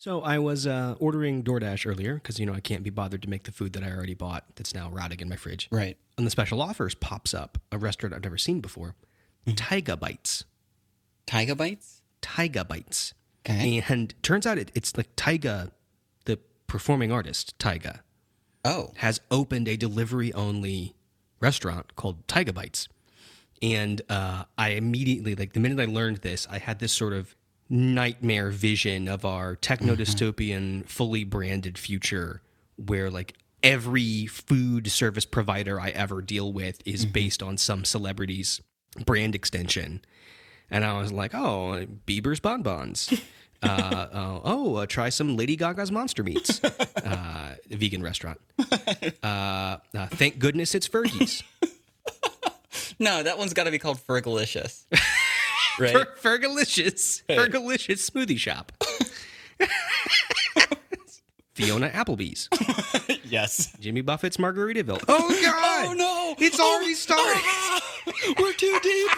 So I was uh, ordering DoorDash earlier because you know I can't be bothered to make the food that I already bought that's now rotting in my fridge. Right. And the special offers pops up a restaurant I've never seen before, Tyga Bites. Tiger bites. Tyga Bites. Okay. And turns out it, it's like Tyga, the performing artist Tyga, Oh. has opened a delivery only restaurant called Tyga Bites. And uh, I immediately, like the minute I learned this, I had this sort of nightmare vision of our techno dystopian, fully branded future where like every food service provider I ever deal with is based on some celebrity's brand extension. And I was like, oh, Bieber's bonbons. uh, oh, oh uh, try some Lady Gaga's Monster Meats, uh, vegan restaurant. Uh, uh, thank goodness it's Fergie's. No, that one's got to be called Fergalicious. right. Fer- Fergalicious, Fergalicious smoothie shop. Fiona Applebee's, yes. Jimmy Buffett's Margaritaville. Oh God! Oh no! It's already started. Ah! We're too deep.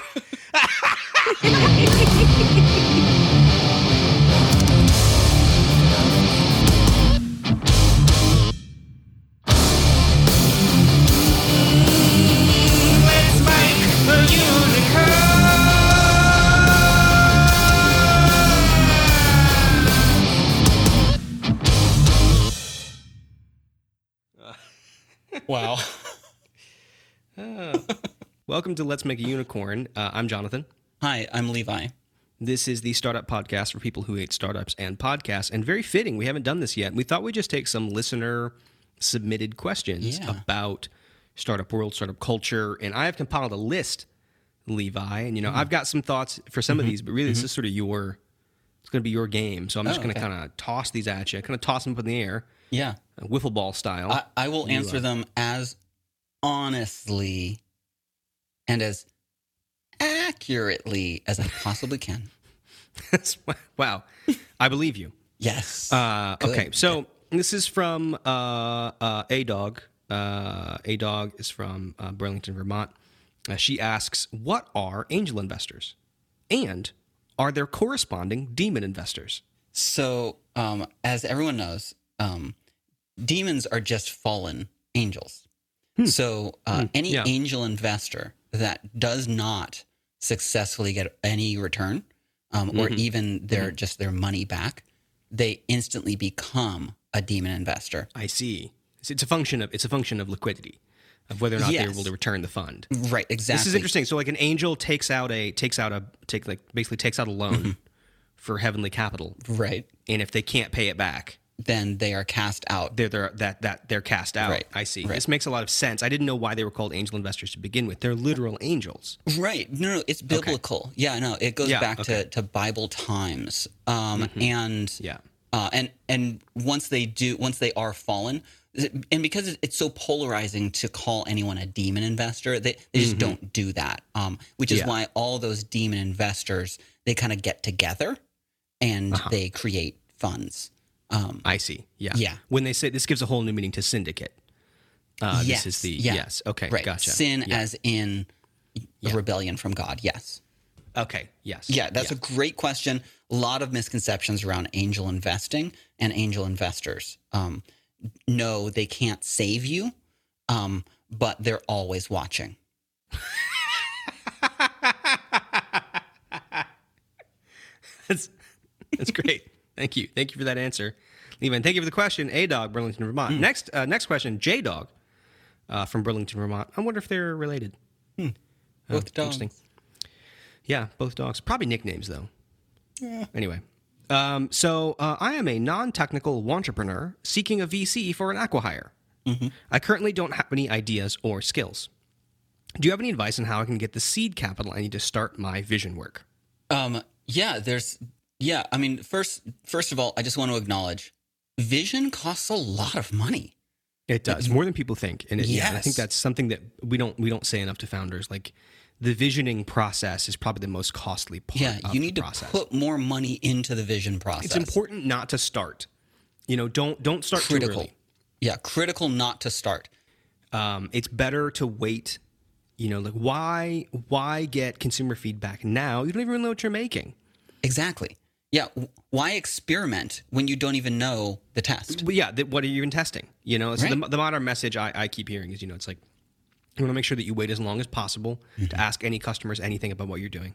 Welcome to Let's Make a Unicorn. Uh, I'm Jonathan. Hi, I'm Levi. This is the startup podcast for people who hate startups and podcasts. And very fitting, we haven't done this yet. We thought we'd just take some listener submitted questions Yeah. about startup world, startup culture. And I have compiled a list, Levi. And, you know, I've got some thoughts for some of these, but really, this is sort of your, it's going to be your game. So I'm just Oh, going to okay. kind of toss these at you, kind of toss them up in the air, Yeah. uh, wiffle ball style. I, I will answer them as honestly and as accurately as I possibly can. wow. I believe you. Yes. Uh, okay, so this is from uh, uh, A Dog. Uh, A Dog is from uh, Burlington, Vermont. Uh, she asks, "What are angel investors, and are there corresponding demon investors?" So, um, as everyone knows, um, demons are just fallen angels. So, uh, any yeah. angel investor that does not successfully get any return, um, or even their just their money back, they instantly become a demon investor. I see. It's, it's a function of it's a function of liquidity, of whether or not Yes. they're able to return the fund. Right? Exactly. This is interesting. So, like an angel takes out a takes out a take like basically takes out a loan Mm-hmm. for heavenly capital, Right. and if they can't pay it back, Then they are cast out. they're, they're that that they're cast out. Right, I see. right. This makes a lot of sense. I didn't know why they were called angel investors to begin with. They're literal angels. Right. No, no, it's biblical. Yeah, no, it goes Yeah, back okay. Mm-hmm. to, to Bible times. Um, and Yeah. uh, and and once they do, once they are fallen, and because it's so polarizing to call anyone a demon investor, they, they just don't do that. Um, which is Mm-hmm. Yeah. why all those demon investors they kind of get together and Uh-huh. they create funds. Um, I see. Yeah. Yeah. When they say this gives a whole new meaning to syndicate. Uh, yes, This is the yeah. yes. Okay. right. Gotcha. Sin Yeah. as in a rebellion from God. Yes. Okay. Yes. Yeah, that's a great question. A lot of misconceptions around angel investing and angel investors. Um, no, they can't save you, um, but they're always watching. That's that's great. Thank you. Thank you for that answer, Levan. Thank you for the question. A dog, Burlington, Vermont. Hmm. Next, uh, next question. J dog, uh, from Burlington, Vermont. I wonder if they're related. Both Oh, interesting. dogs. Yeah, both dogs. Probably nicknames though. Yeah. Anyway, um, so uh, I am a non-technical entrepreneur seeking a VC for an acquihire. I currently don't have any ideas or skills. Do you have any advice on how I can get the seed capital I need to start my vision work? Um, yeah, there's yeah. I mean, first first of all, I just want to acknowledge, vision costs a lot of money. It does more than people think, and, it, yeah, I think that's something that we don't we don't say enough to founders. Like the visioning process is probably the most costly part. Yeah, of you need to put more money into the vision process. It's important not to start. You know, don't don't start too critical. early. Yeah, critical not to start. um, it's better to wait. You know, like why why get consumer feedback now? You don't even know what you're making. Exactly. Yeah. Why experiment when you don't even know the test? But yeah, th- what are you even testing? You know, so the, Right. the modern message I, I keep hearing is, you know, it's like you want to make sure that you wait as long as possible to ask any customers anything about what you're doing,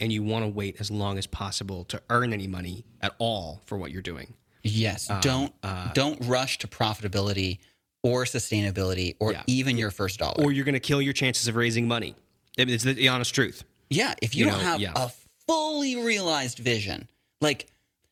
and you want to wait as long as possible to earn any money at all for what you're doing. Yes. Um, don't uh, don't rush to profitability or sustainability or Yeah. even your first dollar. Or you're going to kill your chances of raising money. I mean, It's the, the honest truth. yeah. If you, you don't know, have yeah. a fully realized vision, like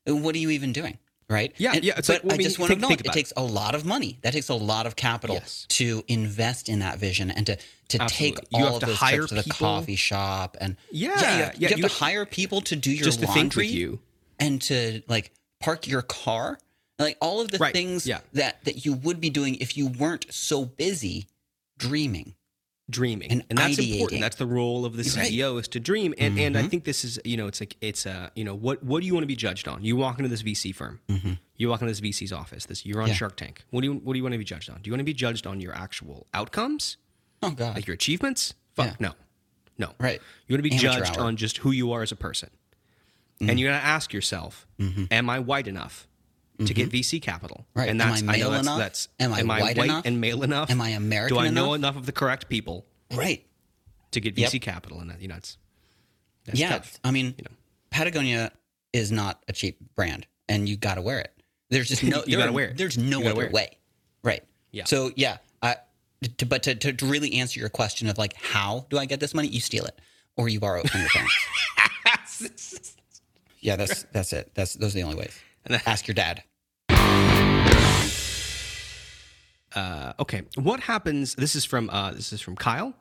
what are you even doing? Right. Yeah, And- yeah, it's but like- well, I I mean, just want to think- know it takes a lot of money. That takes a lot of capital Yes. to invest in that vision and to to take Absolutely. all You have of to those hire trips to the coffee shop and Yeah, yeah, you have, yeah, you have to hire people to do your Just to laundry think with you. and to like park your car like all of the Right, things yeah. that that you would be doing if you weren't so busy dreaming dreaming And and, that's ideating. important that's the role of the Right. Mm-hmm. ceo is to dream and and i think this is you know it's like it's uh you know what what do you want to be judged on you walk into this vc firm you walk into this vc's office this you're on Mm-hmm. Yeah. shark tank what do you what do you want to be judged on do you want to be judged on your actual outcomes oh god like your achievements fuck Yeah. no no Right. you want to be Amateur judged hour. Mm-hmm. on just who you are as a person and you got to ask yourself am i white enough to get mm-hmm. VC capital, Right. And Am I that's male know that's, enough? that's Am I white white enough? and male enough? Am I American Do I know enough? enough of the correct people right to get Yep. VC capital, and that you know it's that's yeah tough. i mean you know. patagonia is not a cheap brand and you got to wear it there's just no You there gotta are- wear it. there's no other way right Yeah. so yeah i to, but to, to, to really answer your question of like how do i get this money you steal it or you borrow it from your parents yeah that's that's it that's those are the only ways ask your dad Uh, okay, what happens? This is from uh, this is from Kyle,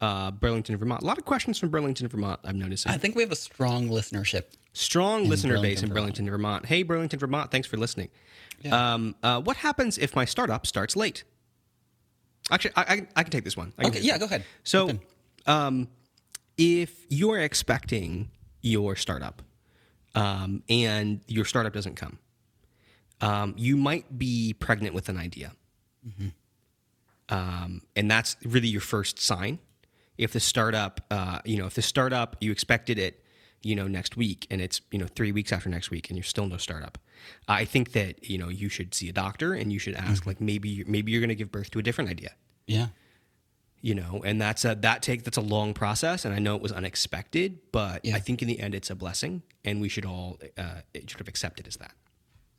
uh, Burlington, Vermont. A lot of questions from Burlington, Vermont. I've noticed. i think we have a strong listenership strong listener base in Burlington, Vermont. Hey, Burlington, Vermont. Thanks for listening. Um, uh, what happens if my startup starts late? Actually, I, I, I can take this one. Okay yeah this go ahead So, um, if you're expecting your startup um, and your startup doesn't come, um, you might be pregnant with an idea. Um, and that's really your first sign. If the startup, uh, you know, if the startup you expected it, you know, next week, and it's you know three weeks after next week, and you're still no startup, I think that you know you should see a doctor and you should ask like maybe maybe you're going to give birth to a different idea yeah you know and that's a that take that's a long process and i know it was unexpected but Yeah. i think in the end it's a blessing and we should all uh, sort of accept it as that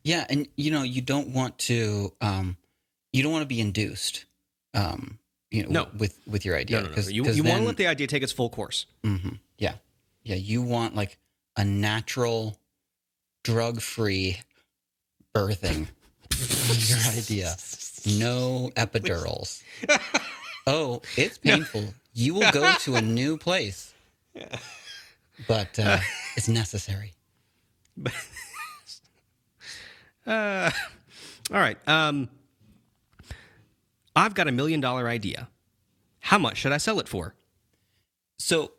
Yeah, and you know, you don't want to um you don't want to be induced um you know No. with with your idea no no no, you, you want to let the idea take its full course mm-hmm. Yeah. Yeah, you want like a natural drug-free birthing your idea. No epidurals. oh, it's painful. You will go to a new place. But uh, it's necessary. all right um i've got a million dollar idea how much should i sell it for So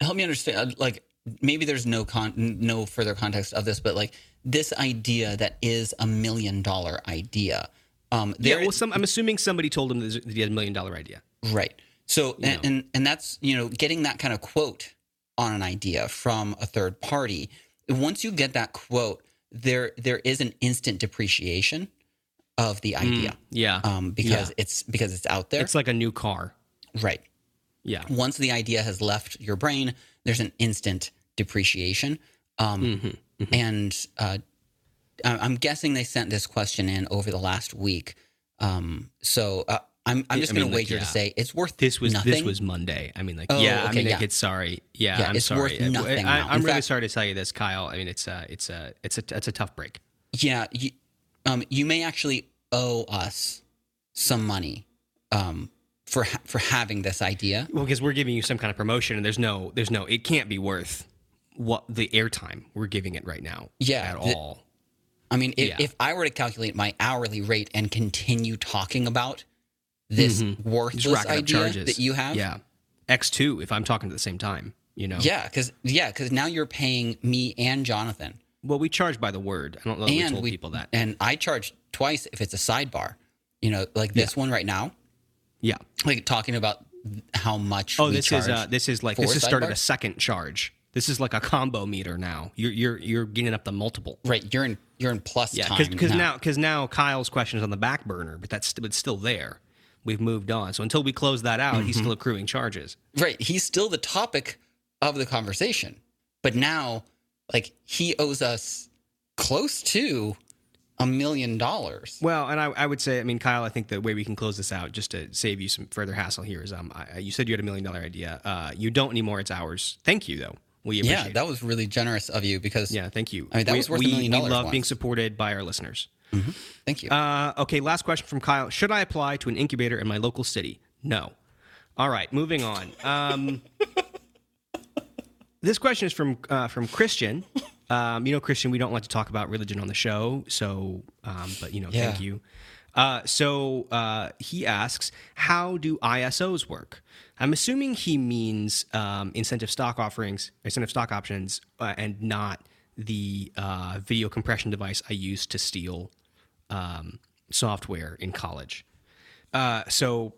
help me understand. uh, Like maybe there's no con, no further context of this, but like this idea that is a million dollar idea. Um, yeah well some, i'm assuming somebody told him that he had a million dollar idea right. So and, and and that's you know getting that kind of quote on an idea from a third party. Once you get that quote, there there is an instant depreciation of the idea yeah um, because Yeah. it's because it's out there. it's like a new car right. yeah once the idea has left your brain, there's an instant depreciation. Um, Mm-hmm, And uh, I'm guessing they sent this question in over the last week. Um, so uh, I'm, I'm just I going to wager yeah. to say it's worth This was nothing. this was Monday. I mean, like, Oh, yeah. I okay, mean, yeah. like, it's sorry. Yeah, Yeah, I'm it's sorry. worth nothing I, In really fact- sorry to tell you this, Kyle. I mean, it's a, it's a, it's a, it's a tough break. Yeah, you, um, you may actually owe us some money um, for ha- for having this idea. Well, because we're giving you some kind of promotion, and there's no, there's no, it can't be worth what the airtime we're giving it right now. Yeah, at the- all. I mean, if, Yeah. if I were to calculate my hourly rate and continue talking about this Just worthless idea charges that you have, Yeah, X two. If I'm talking at the same time, you know. Yeah, because yeah, because now you're paying me and Jonathan, Well, we charge by the word. I don't know. If we and told we people that. and I charge twice if it's a sidebar. You know, like this one right now, Yeah. like talking about how much. Oh, this is uh, this is like this has started a second charge This is like a combo meter now. You're you're you're getting up the multiple. Right. You're in you're in plus Yeah, time because now. now because now Kyle's question is on the back burner, but that's but still there. We've moved on. So until we close that out, he's Mm-hmm. still accruing charges. Right. He's still the topic of the conversation. But now, like, he owes us close to a million dollars. Well, and I, I would say, I mean, Kyle, I think the way we can close this out, just to save you some further hassle here, is um, I, you said you had a million dollar idea. Uh, you don't anymore. It's ours. Thank you, though. We appreciate Yeah, that was really generous of you because, Yeah, thank you. I mean, that we, was worth a we, million we dollars love being supported by our listeners. thank you. Uh, okay, last question from Kyle. Should I apply to an incubator in my local city? No. All right, moving on. Um, this question is from uh, from Christian. Um, you know, Christian, we don't like to talk about religion on the show, so um, but you know, thank you. Uh, so uh, he asks, how do ISOs work? I'm assuming he means um, incentive stock offerings, incentive stock options, uh, and not the uh, video compression device I used to steal um, software in college. Uh, so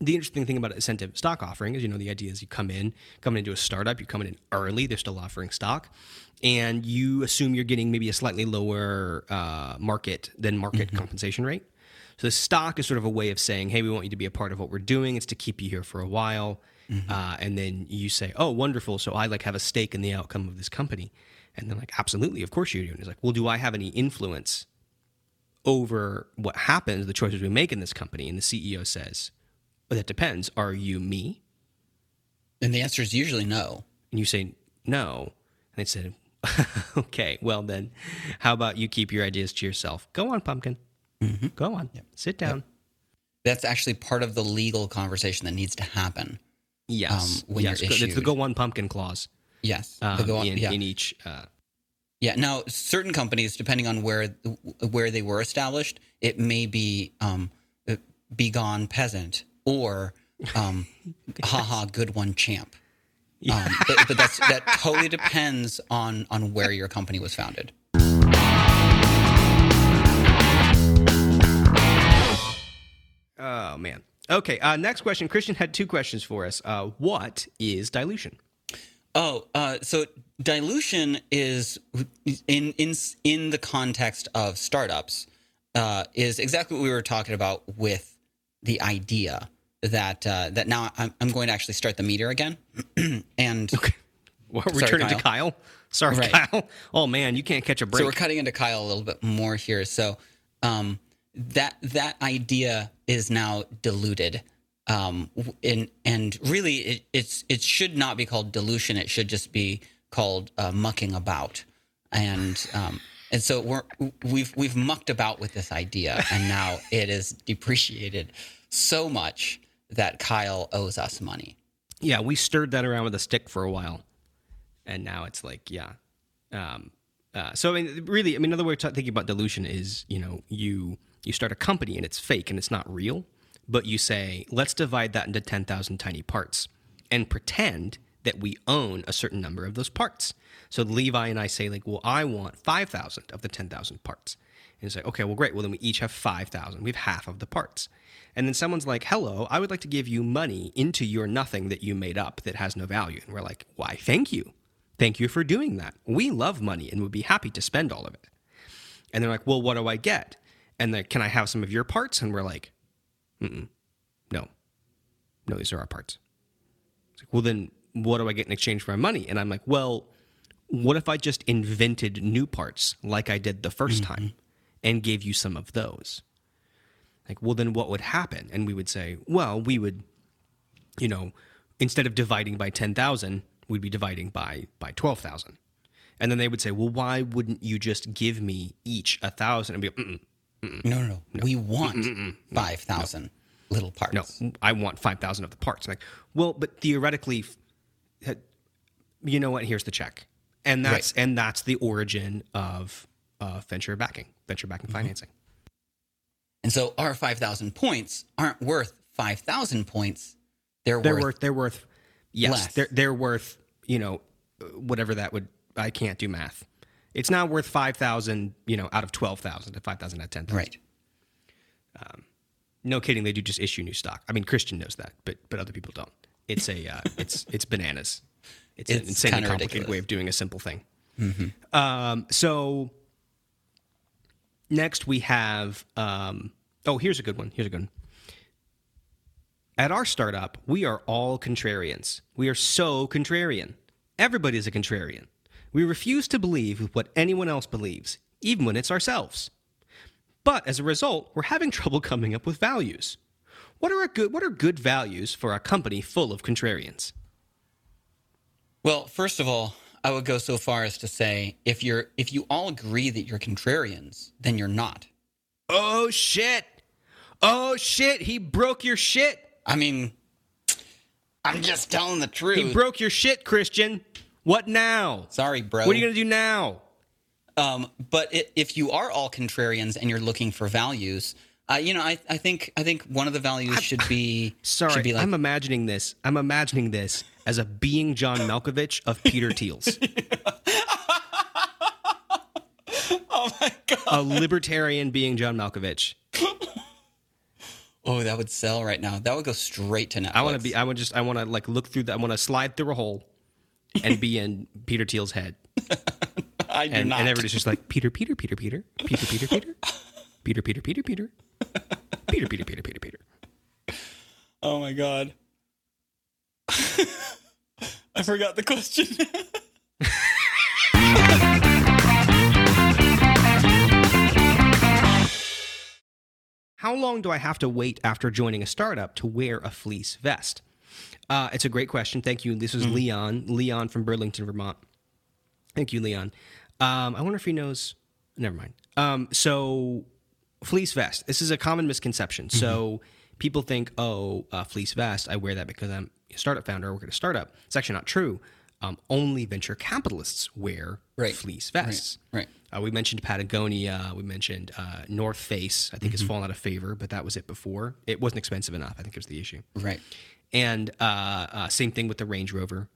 the interesting thing about incentive stock offering is, you know, the idea is you come in, coming into a startup, you're coming in early, they're still offering stock, and you assume you're getting maybe a slightly lower uh, market than market compensation rate. So the stock is sort of a way of saying, hey, we want you to be a part of what we're doing. It's to keep you here for a while. Uh, and then you say, oh, wonderful. So I like have a stake in the outcome of this company. And they're like, absolutely, of course you do. And he's like, well, do I have any influence over what happens, the choices we make in this company? And the CEO says, well, that depends. Are you me? and the answer is usually no. And you say, no. And they said, okay, well then, how about you keep your ideas to yourself? Go on, pumpkin. Go on. Sit down. That's actually part of the legal conversation that needs to happen. Yes. Um, when yes. you're It's the go one pumpkin clause Yes. um, The go on- in, yeah. in each. Uh, Yeah. Now, certain companies, depending on where where they were established, it may be um, uh, "Be gone, peasant" or um, "Haha, good one, champ." Um, but, but that's that totally depends on on where your company was founded. Oh, man. Okay. Uh, next question. Christian had two questions for us. Uh, what is dilution? Oh, uh, so dilution is in in in the context of startups uh, is exactly what we were talking about with the idea that uh, that now I'm, I'm going to actually start the meter again, and Well, we're Sorry, returning to Kyle. Kyle. Sorry, Right. Kyle. Oh, man, you can't catch a break. so we're cutting into Kyle a little bit more here. So um, that that idea is now diluted. Um, and and really, it, it's it should not be called dilution. It should just be called uh, mucking about. And um, and so we're we've we've mucked about with this idea, and now it is depreciated so much that Kyle owes us money. yeah, we stirred that around with a stick for a while, and now it's like, yeah. Um, uh, so I mean, really, I mean, another way of t- thinking about dilution is, you know, you you start a company and it's fake and it's not real, but you say, let's divide that into ten thousand tiny parts and pretend that we own a certain number of those parts. So Levi and I say, like, well, I want five thousand of the ten thousand parts. And it's like, okay, well, great. Well, then we each have 5,000. We have half of the parts. And then someone's like, hello, I would like to give you money into your nothing that you made up that has no value. And we're like, why, thank you. Thank you for doing that. We love money and would be happy to spend all of it. And they're like, well, what do I get? And then, can I have some of your parts? And we're like, Mm-mm, no, no, these are our parts. It's like, well, then what do I get in exchange for my money? And I'm like, well, what if I just invented new parts like I did the 1st mm-hmm. time and gave you some of those? Like, well, then what would happen? And we would say, well, we would, you know, instead of dividing by 10,000, we'd be dividing by, by 12,000. And then they would say, well, why wouldn't you just give me each a thousand? And be like, Mm-mm, No, no, no. We want five thousand little parts. no, I want 5,000 of the parts. I'm like, well, but theoretically, you know what? Here's the check. And that's, and that's the origin of uh, venture backing, venture backing financing. And so our 5,000 points aren't worth 5,000 points. They're, They're worth, worth, they're worth, yes, less. they're, they're worth, you know, whatever that would, I can't do math. It's not worth 5,000, you know, out of 12,000 to 5,000 out of 10,000. right. No kidding. They do just issue new stock. I mean, Christian knows that, but, but other people don't. It's a, uh, it's, it's bananas. It's, an insanely complicated ridiculous. way of doing a simple thing. Um, so next we have. Um, oh, here's a good one. Here's a good one. At our startup, we are all contrarians. We are so contrarian. Everybody's a contrarian. We refuse to believe what anyone else believes, even when it's ourselves. But as a result, we're having trouble coming up with values. What are a good what are good values for a company full of contrarians? Well, first of all, I would go so far as to say if you're if you all agree that you're contrarians, then you're not. Oh shit. Oh shit, he broke your shit. I mean, I'm just telling the truth. He broke your shit, Christian. What now? Sorry, bro. What are you going to do now? Um, but i if you are all contrarians and you're looking for values, uh, you know, I, I think I think one of the values should be Sorry, should be like I'm imagining this. I'm imagining this as a being John Malkovich of Peter Thiel's. oh my god, a libertarian being John Malkovich. oh that would sell right now. That would go straight to Netflix. I want to be. I would just. I want to like look through. The, I want to slide through a hole, and be in Peter Thiel's head, I do and, not. and everybody's just like Peter, Peter, Peter, Peter, Peter, Peter, Peter, Peter, Peter, Peter, Peter, Peter, Peter, Peter, Peter, Peter, Peter. oh my god, I forgot the question. How long do I have to wait after joining a startup to wear a fleece vest? Uh, it's a great question. Thank you. This is Leon. Leon from Burlington, Vermont. Thank you, Leon. Um, I wonder if he knows. Never mind. Um, so, fleece vest. This is a common misconception. So, people think, oh, uh, fleece vest, I wear that because I'm a startup founder, I work at a startup. It's actually not true. Um, only venture capitalists wear Right. fleece vests. right. Uh, we mentioned Patagonia. We mentioned uh, North Face. I think Mm-hmm. has fallen out of favor, but that was it before. It wasn't expensive enough. I think it was the issue. Right. And uh, uh, same thing with the Range Rover.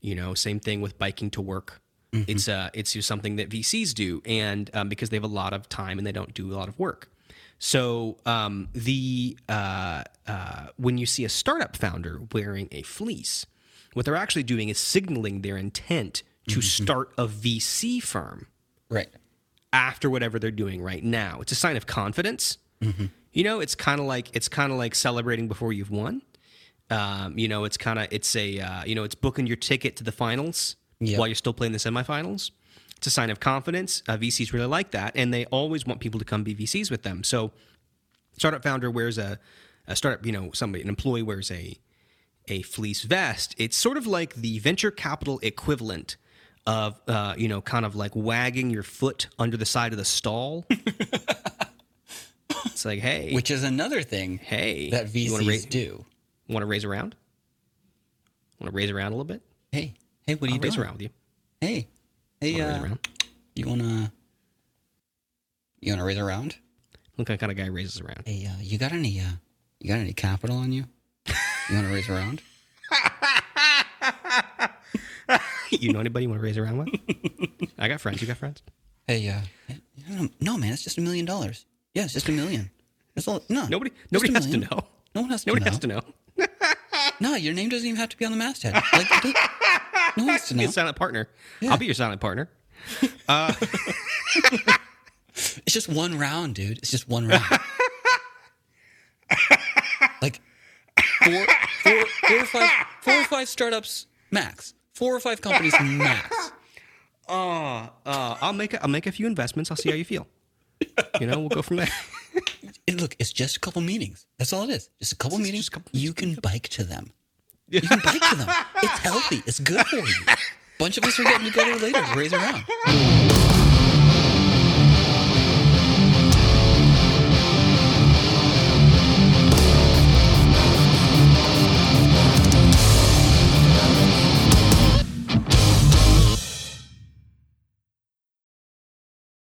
You know, same thing with biking to work. Mm-hmm. It's uh, it's just something that VCs do, and um, because they have a lot of time and they don't do a lot of work. So um, the uh, uh, when you see a startup founder wearing a fleece, what they're actually doing is signaling their intent to Mm-hmm. start a VC firm Right. after whatever they're doing right now. It's a sign of confidence. You know, it's kind of like it's kind of like celebrating before you've won. Um, you know, it's kind of it's a uh, you know it's booking your ticket to the finals Yep. while you're still playing the semifinals. It's a sign of confidence. Uh, VCs really like that, and they always want people to come be VCs with them. So, startup founder wears a, a startup, you know, somebody an employee wears a a fleece vest. It's sort of like the venture capital equivalent of uh, you know, kind of like wagging your foot under the side of the stall. it's like, hey, Which is another thing hey, that VCs do. Want to raise around? Want to raise around a little bit? Hey, hey, what are I'll you raise doing? around with you. Hey, hey, Wanna raise uh, around? you wanna you wanna raise around? Look like kind of guy raises around. Hey, uh, you got any uh, you got any capital on you? You wanna raise around? you know anybody you want to raise around with? I got friends. You got friends? Hey, uh, no, no, man, it's just a million dollars. Yeah, it's just a million. That's all. No, Nobody. Nobody has to know. No one has to Nobody know. has to know. No, your name doesn't even have to be on the masthead. Like, it no one to Be know. a silent partner. I'll be your silent partner. It's just one round, dude. It's just one round. like four, four, four or five, four or five startups max. Four or five companies max. Uh, I'll make a, I'll make a few investments. I'll see how you feel. You know, we'll go from there. Look, it's just a couple meetings. That's all it is. Just a couple meetings. just a couple- you can bike to them. You can bike to them. It's healthy. It's good for you. Bunch of us are getting together later to raise around.